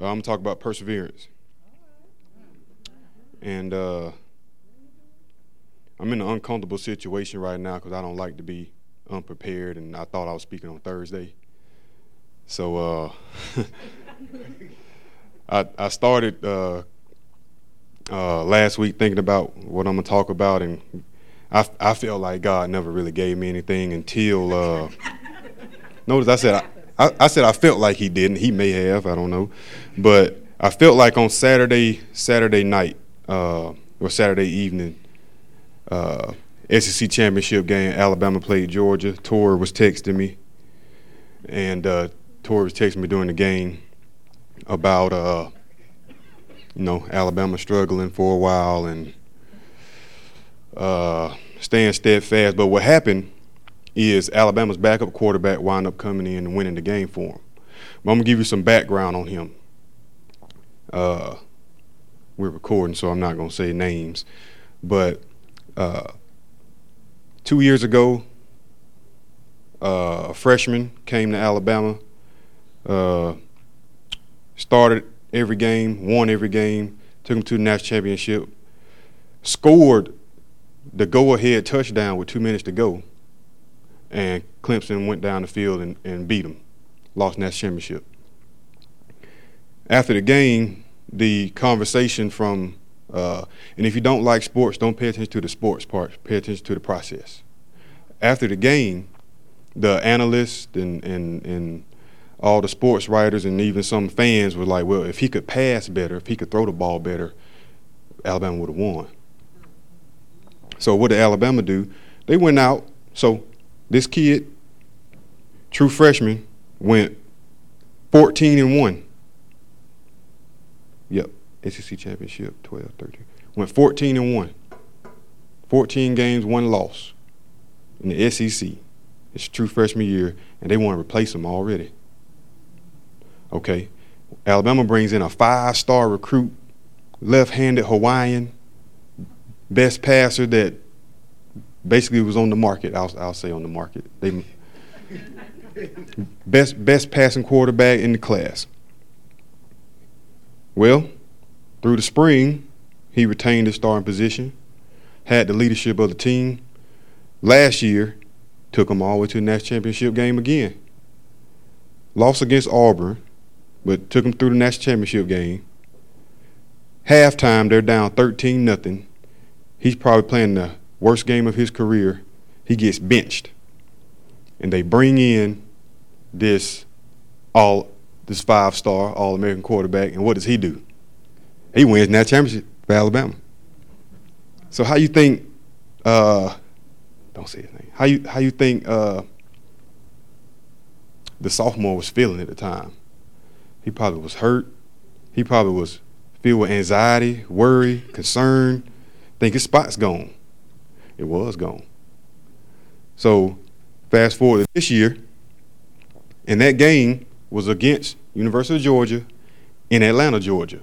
Uh, I'm gonna talk about perseverance. And uh, I'm in an uncomfortable situation right now because I don't like to be unprepared, and I thought I was speaking on Thursday. So uh, I, I started uh, uh, last week thinking about what I'm gonna talk about, and I, I felt like God never really gave me anything until. Uh, notice I said I, I said I felt like He didn't. He may have. I don't know, but I felt like on Saturday Saturday night uh, or Saturday evening. Uh, SEC championship game, Alabama played Georgia. Tor was texting me, and uh, Tor was texting me during the game about uh, you know Alabama struggling for a while and uh, staying steadfast. But what happened is Alabama's backup quarterback wound up coming in and winning the game for him. But I'm gonna give you some background on him. Uh, we're recording, so I'm not gonna say names, but uh, two years ago, uh, a freshman came to Alabama, uh, started every game, won every game, took him to the national championship, scored the go-ahead touchdown with two minutes to go, and Clemson went down the field and, and beat them, lost that championship. After the game, the conversation from uh, and if you don't like sports, don't pay attention to the sports part. Pay attention to the process. After the game, the analysts and, and, and all the sports writers and even some fans were like, well, if he could pass better, if he could throw the ball better, Alabama would have won. So what did Alabama do? They went out. So this kid, true freshman, went 14 and 1. Yep. SEC championship, 12, 13. Went 14 and 1. 14 games, one loss in the SEC. It's true freshman year, and they want to replace him already. Okay. Alabama brings in a five star recruit, left handed Hawaiian, best passer that basically was on the market. I'll, I'll say on the market. They, best, best passing quarterback in the class. Well, through the spring, he retained his starting position, had the leadership of the team. Last year, took him all the way to the national championship game again. Lost against Auburn, but took him through the national championship game. Halftime, they're down 13 nothing. He's probably playing the worst game of his career. He gets benched. And they bring in this all this five star all American quarterback, and what does he do? he wins that championship for Alabama. So how you think? Uh, don't say his name. How you how you think uh, the sophomore was feeling at the time? He probably was hurt. He probably was filled with anxiety, worry, concern, think his spot's gone. It was gone. So fast forward to this year, and that game was against University of Georgia in Atlanta, Georgia.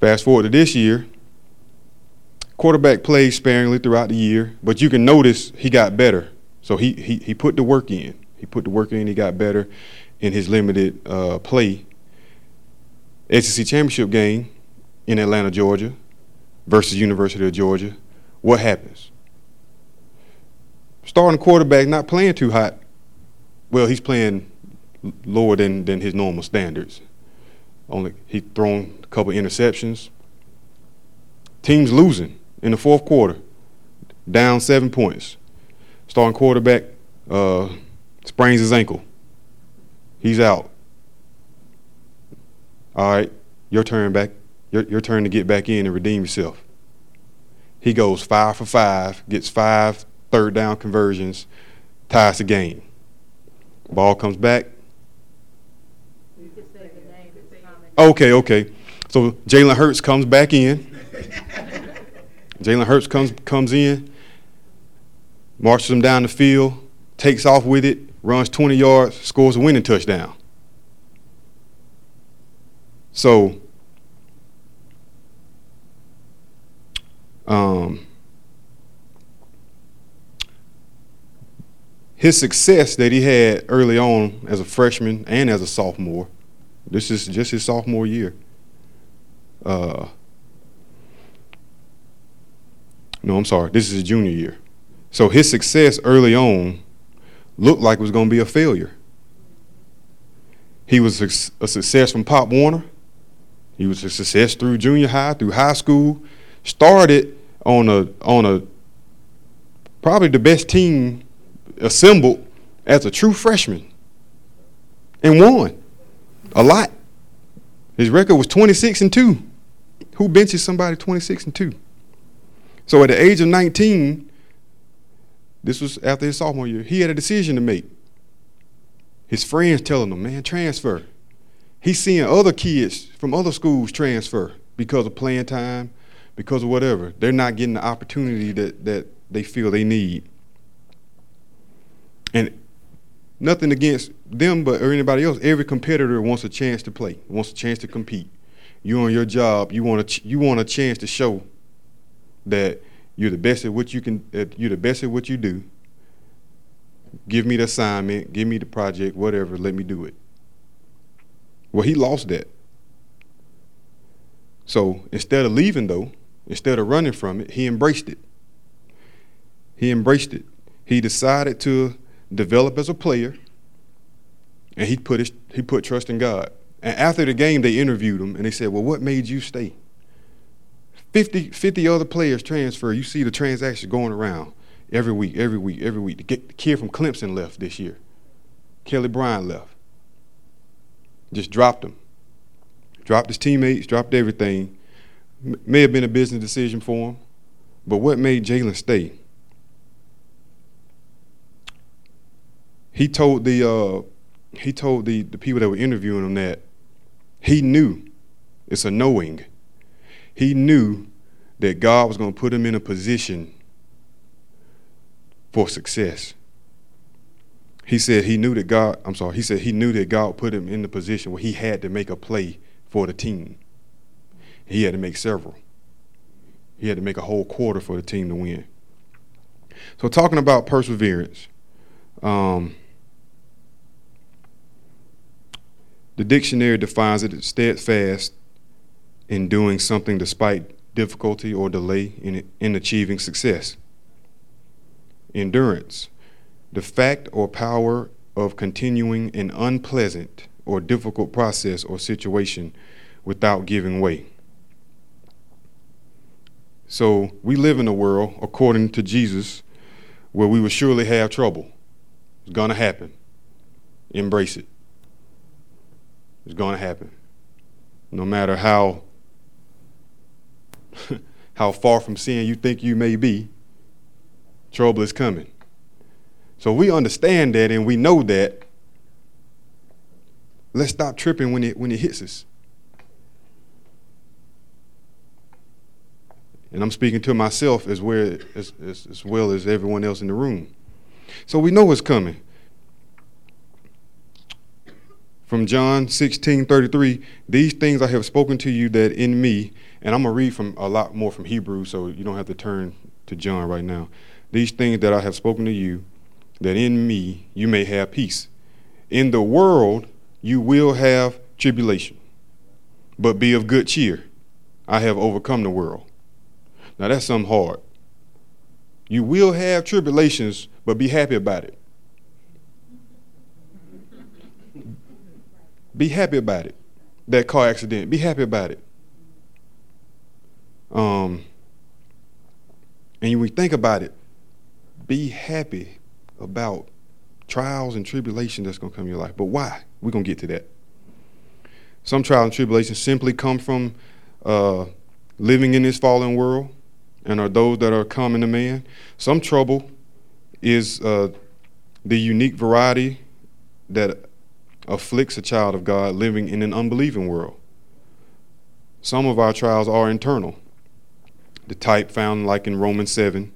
Fast forward to this year, quarterback played sparingly throughout the year, but you can notice he got better. So he he he put the work in. He put the work in. He got better in his limited uh, play. SEC championship game in Atlanta, Georgia, versus University of Georgia. What happens? Starting quarterback not playing too hot. Well, he's playing lower than than his normal standards. Only he thrown a couple interceptions. Team's losing in the fourth quarter, down seven points. Starting quarterback uh, sprains his ankle. He's out. All right, your turn back. Your, your turn to get back in and redeem yourself. He goes five for five, gets five third down conversions, ties the game. Ball comes back, Okay, okay. So Jalen Hurts comes back in. Jalen Hurts comes comes in, marches him down the field, takes off with it, runs 20 yards, scores a winning touchdown. So, um, his success that he had early on as a freshman and as a sophomore This is just his sophomore year. Uh, no, I'm sorry. This is his junior year. So his success early on looked like it was going to be a failure. He was a success from Pop Warner. He was a success through junior high, through high school. Started on a on a probably the best team assembled as a true freshman and won a lot. His record was 26 and 2. Who benches somebody 26 and 2? So at the age of 19, this was after his sophomore year, he had a decision to make. His friends telling him, man, transfer. He's seeing other kids from other schools transfer because of playing time, because of whatever. They're not getting the opportunity that, that they feel they need. And nothing against them but or anybody else. Every competitor wants a chance to play, wants a chance to compete. You on your job, you want a ch- you want a chance to show that you're the best at what you can. you're the best at what you do. Give me the assignment, give me the project, whatever. Let me do it. Well, he lost that. So instead of leaving, though, instead of running from it, he embraced it. He embraced it. He decided to develop as a player, and he put his, he put trust in God. And after the game, they interviewed him, and they said, "Well, what made you stay?" 50, 50 other players transfer. You see the transaction going around every week, every week, every week. The kid from Clemson left this year. Kelly Bryant left. Just dropped him. Dropped his teammates, dropped everything. May have been a business decision for him, but what made Jalen stay? He told the uh, he told the, the people that were interviewing him that he knew it's a knowing. He knew that God was going to put him in a position for success. He said he knew that God, I'm sorry, he said he knew that God put him in the position where he had to make a play for the team. He had to make several. He had to make a whole quarter for the team to win. So, talking about perseverance, um, the dictionary defines it as steadfast in doing something despite difficulty or delay in, in achieving success. Endurance, the fact or power of continuing an unpleasant or difficult process or situation without giving way. So we live in a world, according to Jesus, where we will surely have trouble. It's going to happen. Embrace it. It's going to happen. No matter how how far from sin you think you may be, trouble is coming. So we understand that and we know that. Let's stop tripping when it when it hits us. And I'm speaking to myself as, well as, as, as well as everyone else in the room. So we know what's coming. From John 16 33, these things I have spoken to you that in me, and I'm going to read from a lot more from Hebrew, so you don't have to turn to John right now. These things that I have spoken to you, that in me you may have peace. In the world you will have tribulation, but be of good cheer. I have overcome the world. Now that's something hard. You will have tribulations, but be happy about it. Be happy about it. That car accident, be happy about it. Um, and when we think about it, be happy about trials and tribulation that's going to come in your life. But why? We're going to get to that. Some trials and tribulations simply come from uh, living in this fallen world and are those that are common to man. Some trouble is uh, the unique variety that afflicts a child of God living in an unbelieving world. Some of our trials are internal, the type found like in Romans 7.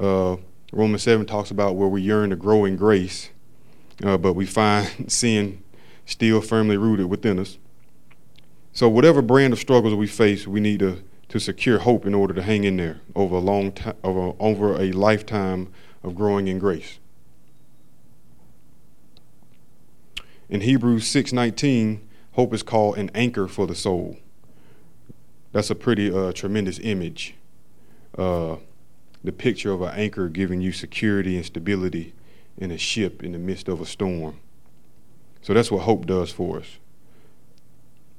Uh, Romans 7 talks about where we yearn to grow in grace, uh, but we find sin still firmly rooted within us. So, whatever brand of struggles we face, we need to, to secure hope in order to hang in there over a long time, over, over a lifetime of growing in grace. In Hebrews 6:19, hope is called an anchor for the soul. That's a pretty uh, tremendous image. Uh, the picture of an anchor giving you security and stability in a ship in the midst of a storm. So that's what hope does for us.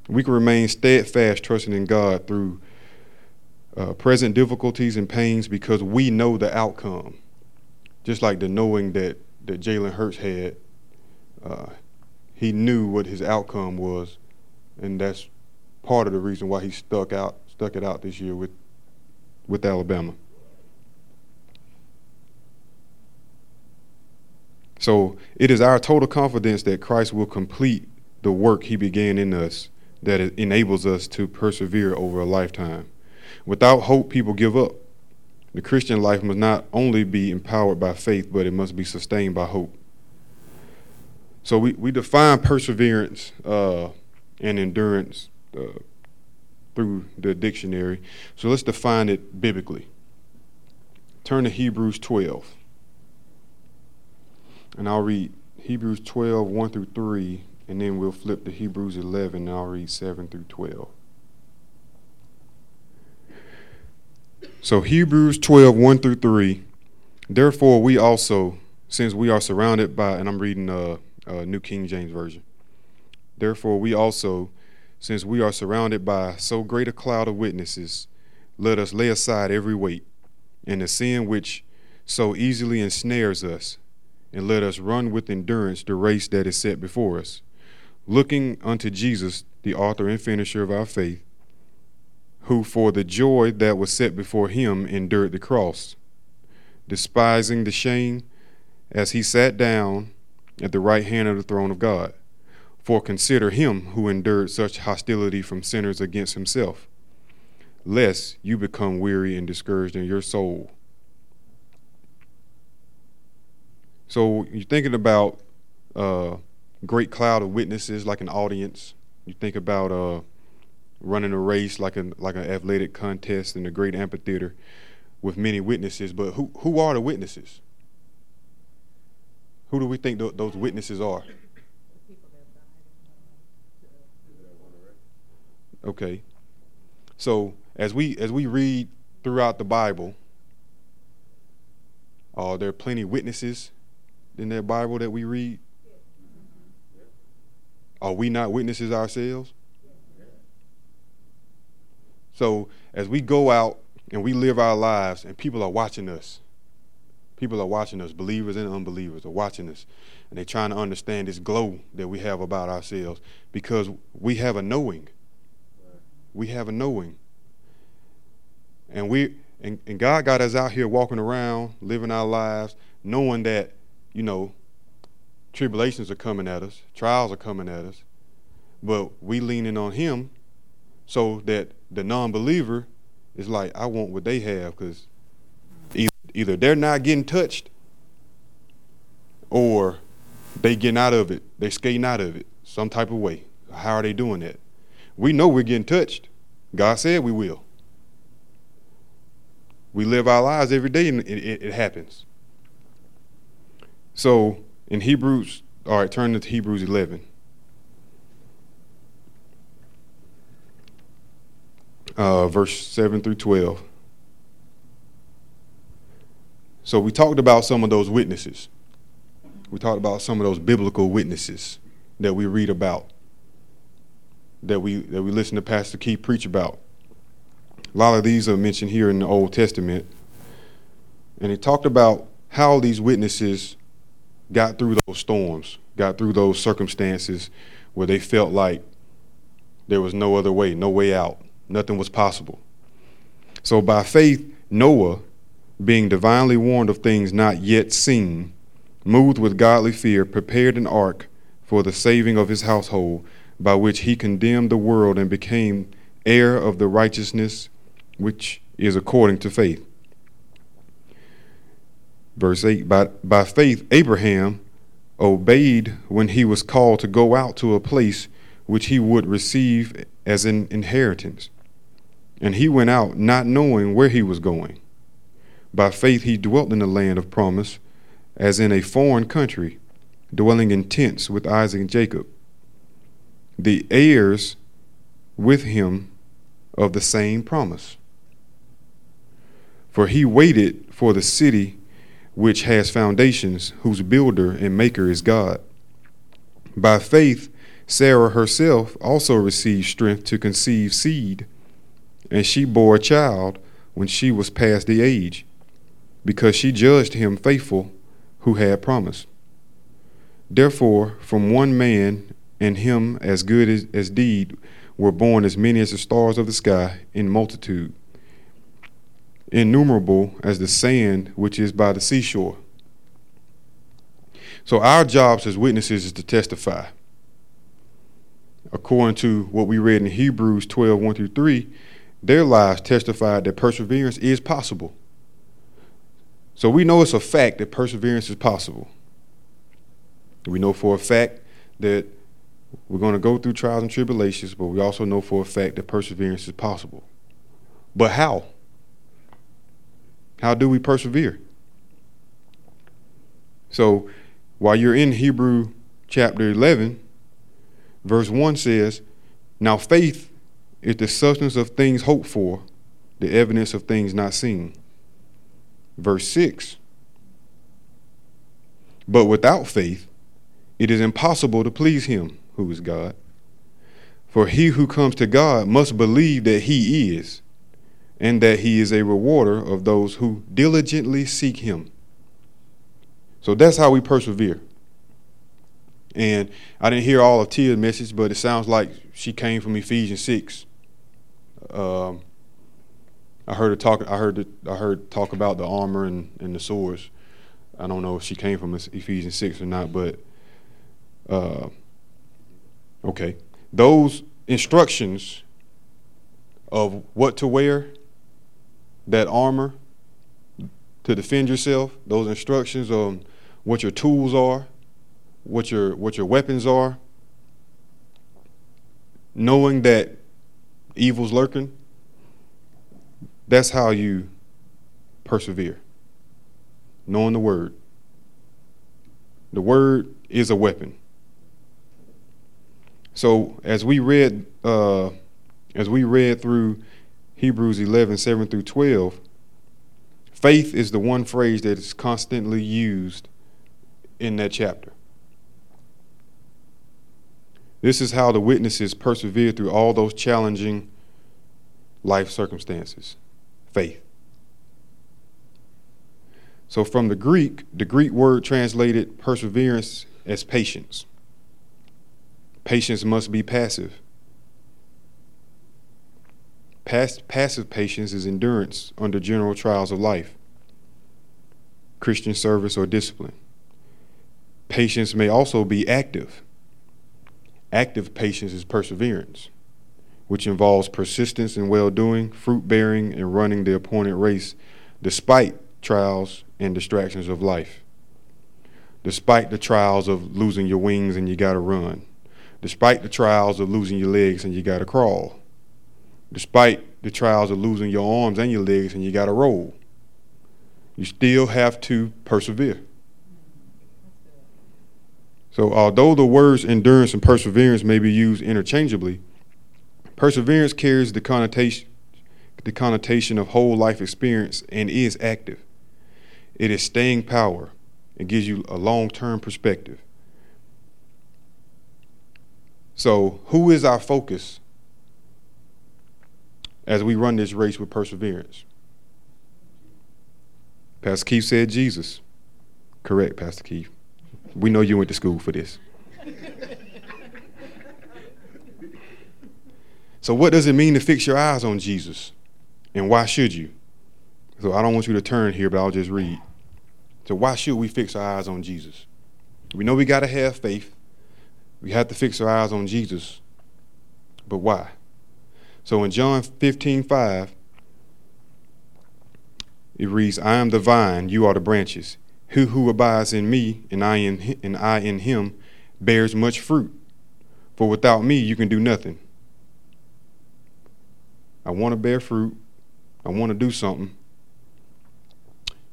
We can remain steadfast, trusting in God through uh, present difficulties and pains because we know the outcome. Just like the knowing that, that Jalen Hurts had, uh, he knew what his outcome was, and that's part of the reason why he stuck out, stuck it out this year with, with Alabama. So it is our total confidence that Christ will complete the work he began in us that enables us to persevere over a lifetime. Without hope, people give up. The Christian life must not only be empowered by faith, but it must be sustained by hope. So we, we define perseverance uh, and endurance uh, through the dictionary. So let's define it biblically. Turn to Hebrews 12. And I'll read Hebrews 12, 1 through 3, and then we'll flip to Hebrews 11, and I'll read 7 through 12. So, Hebrews 12, 1 through 3. Therefore, we also, since we are surrounded by, and I'm reading uh, uh, New King James Version. Therefore, we also, since we are surrounded by so great a cloud of witnesses, let us lay aside every weight and the sin which so easily ensnares us and let us run with endurance the race that is set before us, looking unto Jesus, the author and finisher of our faith, who for the joy that was set before him endured the cross, despising the shame, as he sat down at the right hand of the throne of God. For consider him who endured such hostility from sinners against himself, lest you become weary and discouraged in your soul. So you're thinking about a uh, great cloud of witnesses, like an audience. You think about uh, running a race, like an like an athletic contest in a great amphitheater, with many witnesses. But who who are the witnesses? Who do we think th- those witnesses are? Okay. So as we as we read throughout the Bible, are there are plenty of witnesses in that Bible that we read? Are we not witnesses ourselves? So as we go out and we live our lives and people are watching us, people are watching us, believers and unbelievers are watching us, and they're trying to understand this glow that we have about ourselves because we have a knowing. We have a knowing. And we and, and God got us out here walking around, living our lives, knowing that you know, tribulations are coming at us, trials are coming at us, but we leaning on Him so that the non believer is like, I want what they have because either, either they're not getting touched or they getting out of it, They're skating out of it some type of way. How are they doing that? We know we're getting touched. God said we will. We live our lives every day and it, it, it happens. So in Hebrews, all right, turn to Hebrews 11. Uh, verse 7 through 12. So we talked about some of those witnesses. We talked about some of those biblical witnesses that we read about, that we that we listen to Pastor Keith preach about. A lot of these are mentioned here in the Old Testament. And he talked about how these witnesses got through those storms, got through those circumstances where they felt like there was no other way, no way out, nothing was possible. So by faith, Noah, being divinely warned of things not yet seen, moved with godly fear, prepared an ark for the saving of his household, by which he condemned the world and became heir of the righteousness which is according to faith. Verse 8 by, by faith, Abraham obeyed when he was called to go out to a place which he would receive as an inheritance. And he went out not knowing where he was going. By faith, he dwelt in the land of promise, as in a foreign country, dwelling in tents with Isaac and Jacob, the heirs with him of the same promise. For he waited for the city which has foundations, whose builder and maker is God. By faith, Sarah herself also received strength to conceive seed, and she bore a child when she was past the age, because she judged him faithful who had promised. Therefore, from one man and him as good as, as deed were born as many as the stars of the sky in multitude innumerable as the sand which is by the seashore. So, our jobs as witnesses is to testify. According to what we read in Hebrews 12 1 through 3, their lives testified that perseverance is possible. So, we know it's a fact that perseverance is possible. We know for a fact that we're going to go through trials and tribulations, but we also know for a fact that perseverance is possible. But how? How do we persevere? So, while you're in Hebrew chapter 11, verse 1 says, Now faith is the substance of things hoped for, the evidence of things not seen. Verse 6 But without faith, it is impossible to please him who is God. For he who comes to God must believe that he is and that he is a rewarder of those who diligently seek him. So that's how we persevere. And I didn't hear all of Tia's message, but it sounds like she came from Ephesians six. Um, I heard her talk. I heard. I heard talk about the armor and, and the swords. I don't know if she came from Ephesians six or not, but uh, okay, those instructions of what to wear that armor to defend yourself, those instructions on what your tools are, what your what your weapons are, knowing that evil's lurking, that's how you persevere. Knowing the word. The word is a weapon. So as we read uh, as we read through Hebrews 11, 7 through 12, faith is the one phrase that is constantly used in that chapter. This is how the witnesses persevered through all those challenging life circumstances faith. So, from the Greek, the Greek word translated perseverance as patience. Patience must be passive. Past, passive patience is endurance under general trials of life, Christian service, or discipline. Patience may also be active. Active patience is perseverance, which involves persistence in well doing, fruit bearing, and running the appointed race despite trials and distractions of life. Despite the trials of losing your wings and you got to run. Despite the trials of losing your legs and you got to crawl despite the trials of losing your arms and your legs and you got to roll. You still have to persevere. So, although the words endurance and perseverance may be used interchangeably, perseverance carries the connotation, the connotation of whole life experience and is active. It is staying power. It gives you a long term perspective. So, who is our focus as we run this race with perseverance. Pastor Keith said Jesus. Correct, Pastor Keith. We know you went to school for this. so, what does it mean to fix your eyes on Jesus? And why should you? So, I don't want you to turn here, but I'll just read. So, why should we fix our eyes on Jesus? We know we got to have faith. We have to fix our eyes on Jesus. But why? So in John 15, 5, it reads, I am the vine, you are the branches. Who who abides in me and I in and I in him bears much fruit. For without me you can do nothing. I want to bear fruit. I want to do something.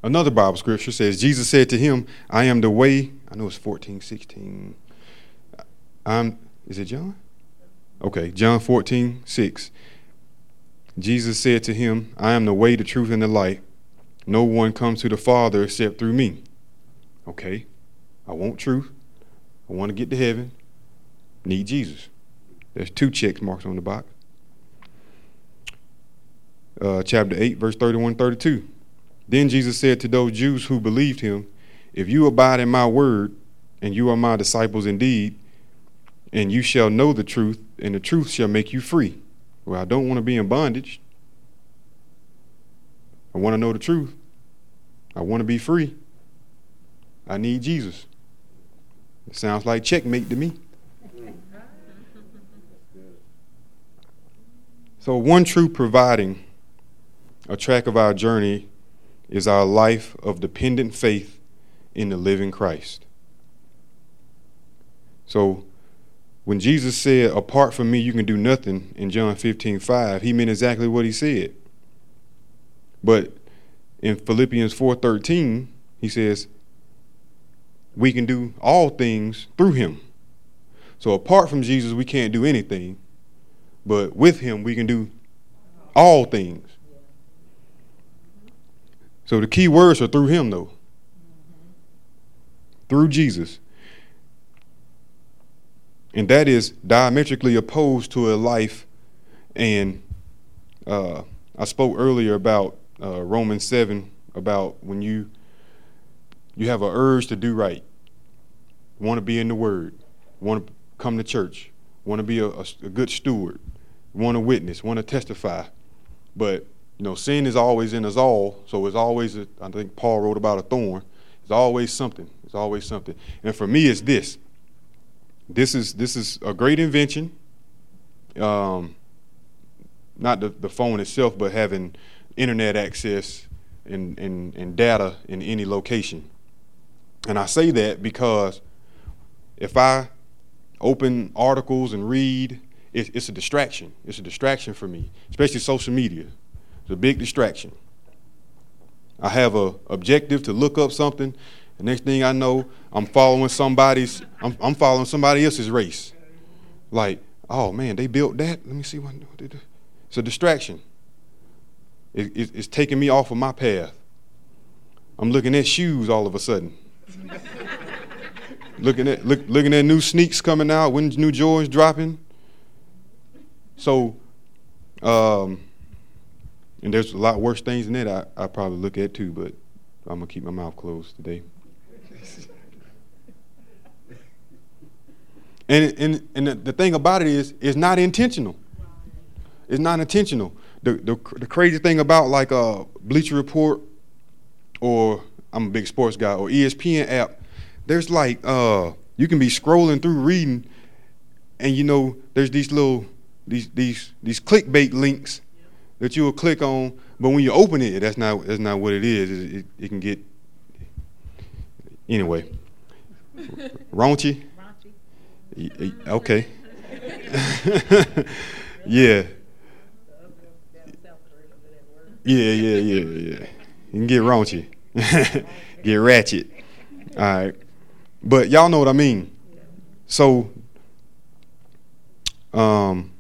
Another Bible scripture says, Jesus said to him, I am the way. I know it's 14, 16. I'm, is it John? Okay, John 14, 6. Jesus said to him, I am the way, the truth, and the light. No one comes to the Father except through me. Okay, I want truth. I want to get to heaven. Need Jesus. There's two check marks on the box. Uh, chapter 8, verse 31 32. Then Jesus said to those Jews who believed him, If you abide in my word, and you are my disciples indeed, and you shall know the truth, and the truth shall make you free. Well, I don't want to be in bondage. I want to know the truth. I want to be free. I need Jesus. It sounds like checkmate to me. So, one true providing a track of our journey is our life of dependent faith in the living Christ. So, when Jesus said, Apart from me, you can do nothing in John 15 5, he meant exactly what he said. But in Philippians 4:13, he says, we can do all things through him. So apart from Jesus, we can't do anything. But with him, we can do all things. So the key words are through him, though. Through Jesus. And that is diametrically opposed to a life. And uh, I spoke earlier about uh, Romans 7, about when you you have an urge to do right, want to be in the Word, want to come to church, want to be a, a, a good steward, want to witness, want to testify. But you know, sin is always in us all, so it's always. A, I think Paul wrote about a thorn. It's always something. It's always something. And for me, it's this. This is this is a great invention. Um, not the, the phone itself, but having internet access and, and, and data in any location. And I say that because if I open articles and read, it's, it's a distraction. It's a distraction for me, especially social media. It's a big distraction. I have a objective to look up something. The next thing I know, I'm following somebody's. I'm, I'm following somebody else's race. Like, oh man, they built that. Let me see what, what they do. It's a distraction. It, it, it's taking me off of my path. I'm looking at shoes all of a sudden. looking at look, looking at new sneaks coming out, when new Jordans dropping. So, um, and there's a lot worse things than that I, I probably look at too, but I'm gonna keep my mouth closed today. and and and the, the thing about it is, it's not intentional. It's not intentional. The, the, the crazy thing about like a uh, Bleacher Report or I'm a big sports guy or ESPN app, there's like uh, you can be scrolling through reading, and you know there's these little these these these clickbait links that you'll click on, but when you open it, that's not that's not what it is. It, it, it can get anyway. Raunchy. Okay. yeah. Yeah, yeah, yeah, yeah. You can get raunchy. get ratchet. All right. But y'all know what I mean. So, um,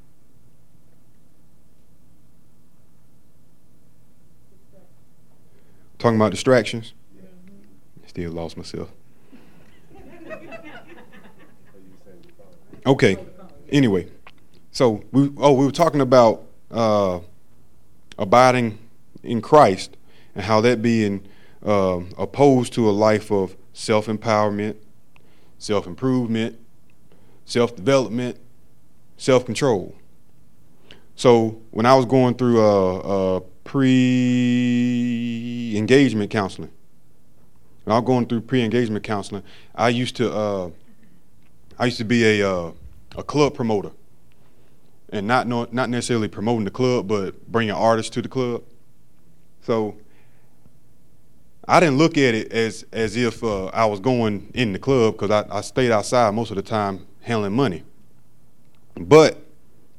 talking about distractions. Still lost myself. Okay. Anyway, so we oh we were talking about uh, abiding in Christ and how that being uh, opposed to a life of self empowerment, self improvement, self development, self control. So when I was going through a, a pre engagement counseling, when I was going through pre engagement counseling, I used to uh, I used to be a uh, a club promoter, and not know, not necessarily promoting the club, but bringing artists to the club. So I didn't look at it as as if uh, I was going in the club because I, I stayed outside most of the time handling money. But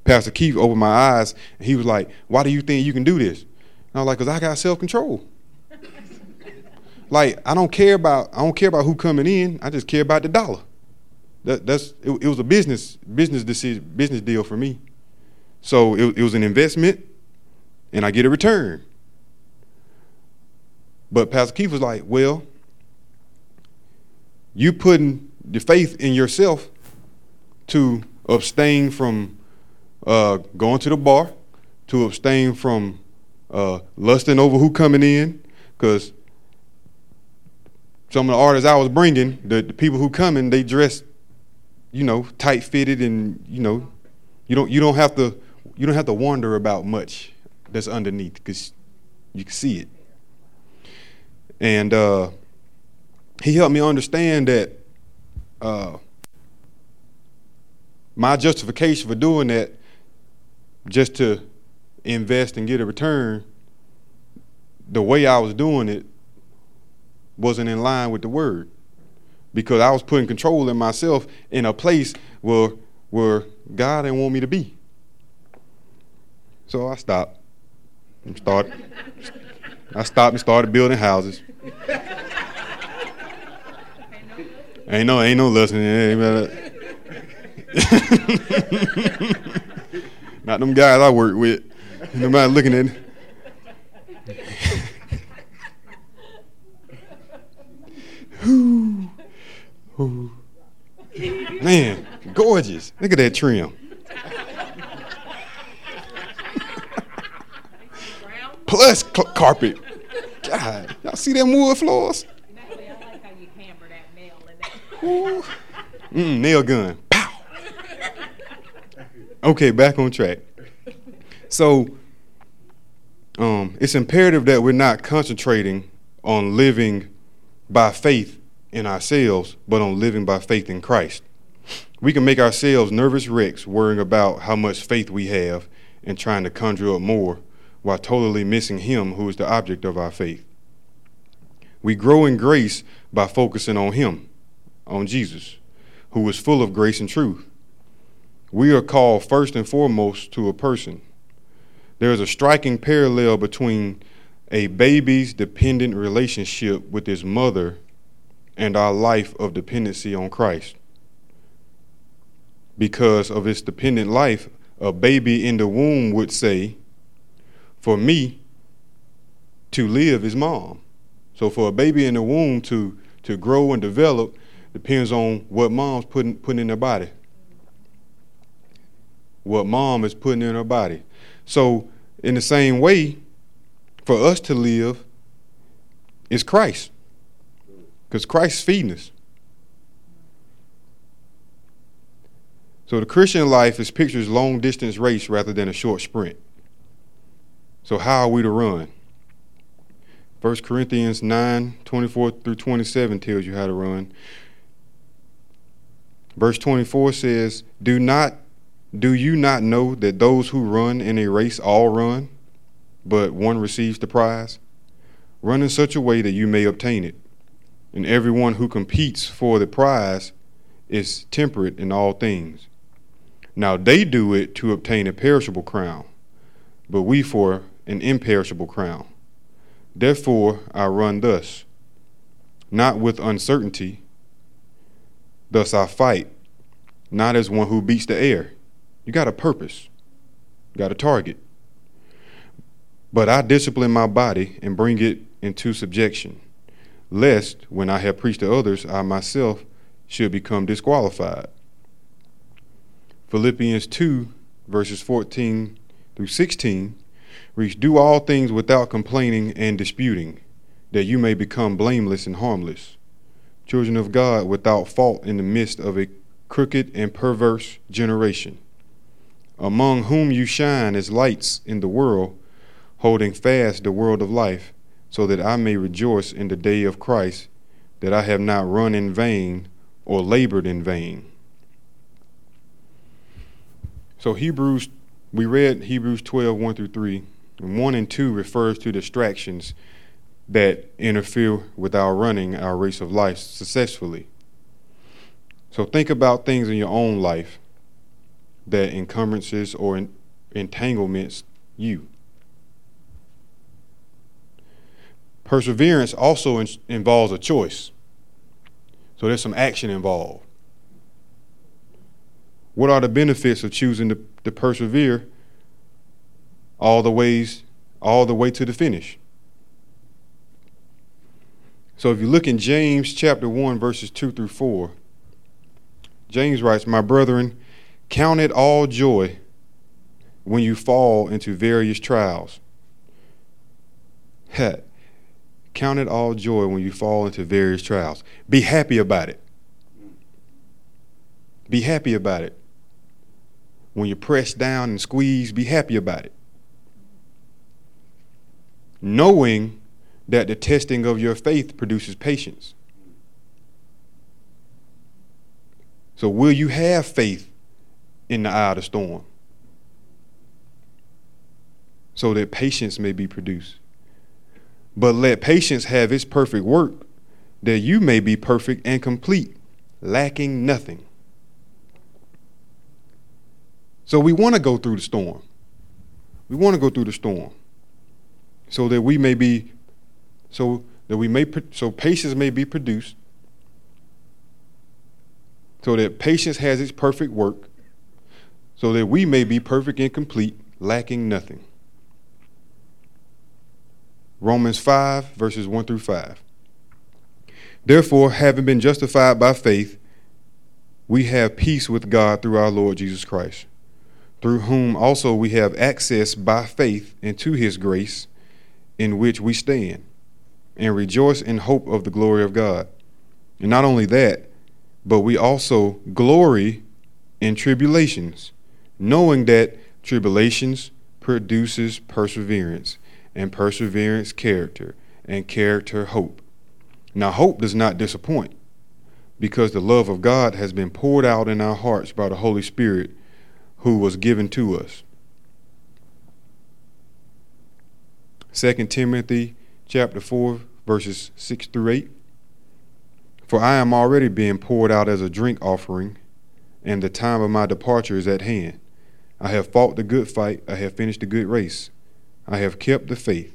Pastor Keith opened my eyes and he was like, "Why do you think you can do this?" And I was like, "Cause I got self control. like I don't care about I don't care about who coming in. I just care about the dollar. that, that's it, it was a business business decision business deal for me. So it, it was an investment, and I get a return. But Pastor Keith was like, well, you putting the faith in yourself to abstain from uh, going to the bar, to abstain from uh, lusting over who coming in, because some of the artists I was bringing, the, the people who coming, they dress, you know, tight fitted, and you know, you don't you don't have to you don't have to wonder about much that's underneath because you can see it. And uh, he helped me understand that uh, my justification for doing that, just to invest and get a return, the way I was doing it wasn't in line with the word because I was putting control in myself in a place where where God didn't want me to be. So I stopped and started. I stopped and started building houses. ain't no ain't no lesson. Not them guys I work with. Nobody looking at. Ooh. Man, gorgeous. Look at that trim. Plus cl- carpet. God, y'all see them wood floors? Ooh. Mm, nail gun. Pow. Okay, back on track. So, um, it's imperative that we're not concentrating on living by faith in ourselves, but on living by faith in Christ. We can make ourselves nervous wrecks worrying about how much faith we have and trying to conjure up more while totally missing Him who is the object of our faith. We grow in grace by focusing on Him, on Jesus, who is full of grace and truth. We are called first and foremost to a person. There is a striking parallel between a baby's dependent relationship with his mother and our life of dependency on Christ. Because of its dependent life, a baby in the womb would say, For me, to live is mom. So for a baby in the womb to, to grow and develop depends on what mom's putting, putting in her body. What mom is putting in her body. So in the same way, for us to live is Christ. Because Christ's feeding us. So the Christian life is pictures long distance race rather than a short sprint. So how are we to run? 1 Corinthians 9, 24 through 27 tells you how to run. Verse 24 says, Do not do you not know that those who run in a race all run, but one receives the prize? Run in such a way that you may obtain it. And everyone who competes for the prize is temperate in all things. Now they do it to obtain a perishable crown, but we for an imperishable crown. Therefore I run thus, not with uncertainty. Thus I fight, not as one who beats the air. You got a purpose, you got a target. But I discipline my body and bring it into subjection, lest when I have preached to others, I myself should become disqualified. Philippians 2, verses 14 through 16 reads, Do all things without complaining and disputing, that you may become blameless and harmless, children of God without fault in the midst of a crooked and perverse generation, among whom you shine as lights in the world holding fast the world of life, so that I may rejoice in the day of Christ, that I have not run in vain or labored in vain. So, Hebrews, we read Hebrews 12, 1 through 3. 1 and 2 refers to distractions that interfere with our running our race of life successfully. So, think about things in your own life that encumbrances or entanglements you. Perseverance also in, involves a choice. So there's some action involved. What are the benefits of choosing to, to persevere all the ways, all the way to the finish? So if you look in James chapter 1, verses 2 through 4, James writes, My brethren, count it all joy when you fall into various trials. count it all joy when you fall into various trials. Be happy about it. Be happy about it. When you're pressed down and squeezed, be happy about it. Knowing that the testing of your faith produces patience. So, will you have faith in the eye of the storm? So that patience may be produced. But let patience have its perfect work, that you may be perfect and complete, lacking nothing. So, we want to go through the storm. We want to go through the storm so that we may be so that we may so patience may be produced so that patience has its perfect work so that we may be perfect and complete lacking nothing. Romans 5 verses 1 through 5 therefore having been justified by faith we have peace with god through our lord jesus christ through whom also we have access by faith into his grace in which we stand and rejoice in hope of the glory of God. And not only that, but we also glory in tribulations, knowing that tribulations produces perseverance, and perseverance character, and character hope. Now hope does not disappoint, because the love of God has been poured out in our hearts by the Holy Spirit who was given to us. 2 Timothy chapter 4, verses 6 through 8. For I am already being poured out as a drink offering, and the time of my departure is at hand. I have fought the good fight, I have finished the good race, I have kept the faith.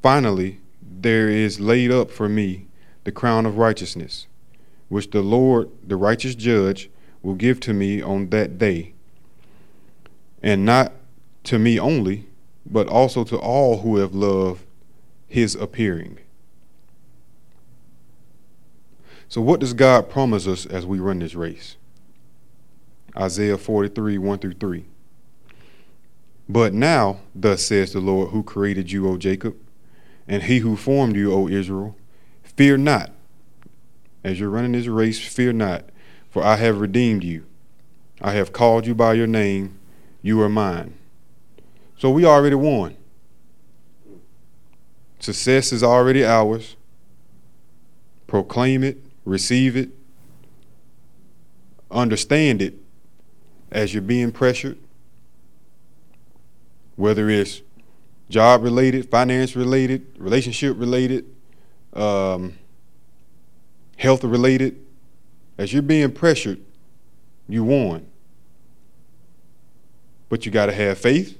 Finally, there is laid up for me the crown of righteousness, which the Lord, the righteous judge, will give to me on that day, and not to me only, but also to all who have loved his appearing. So, what does God promise us as we run this race? Isaiah 43, 1 through 3. But now, thus says the Lord, who created you, O Jacob, and he who formed you, O Israel, fear not. As you're running this race, fear not, for I have redeemed you. I have called you by your name. You are mine. So we already won. Success is already ours. Proclaim it, receive it, understand it as you're being pressured, whether it's job related, finance related, relationship related, um, health related. As you're being pressured, you won. But you got to have faith.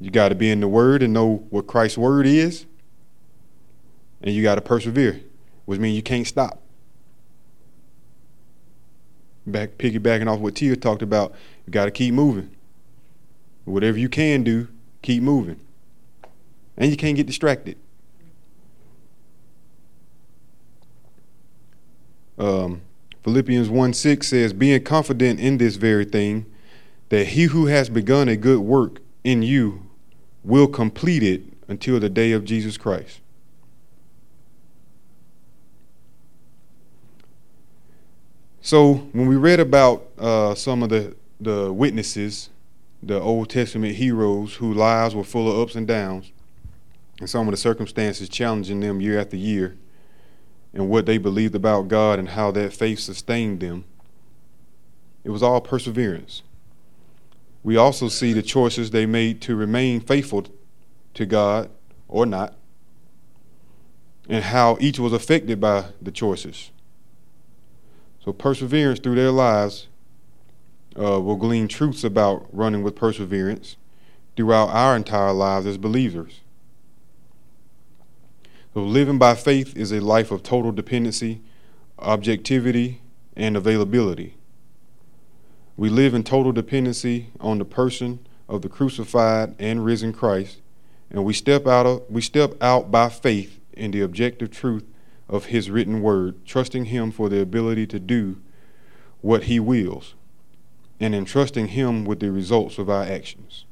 You got to be in the Word and know what Christ's Word is. And you got to persevere, which means you can't stop. Back piggybacking off what Tia talked about, you got to keep moving. Whatever you can do, keep moving. And you can't get distracted. Um, Philippians 1 6 says, Being confident in this very thing, that he who has begun a good work in you will complete it until the day of Jesus Christ. So when we read about uh, some of the, the witnesses, the Old Testament heroes whose lives were full of ups and downs, and some of the circumstances challenging them year after year, and what they believed about God and how that faith sustained them, it was all perseverance we also see the choices they made to remain faithful to God or not, and how each was affected by the choices. So, perseverance through their lives uh, will glean truths about running with perseverance throughout our entire lives as believers. So, living by faith is a life of total dependency, objectivity, and availability. We live in total dependency on the person of the crucified and risen Christ, and we step out of, we step out by faith in the objective truth of his written word, trusting him for the ability to do what he wills and entrusting him with the results of our actions.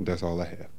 That's all I have.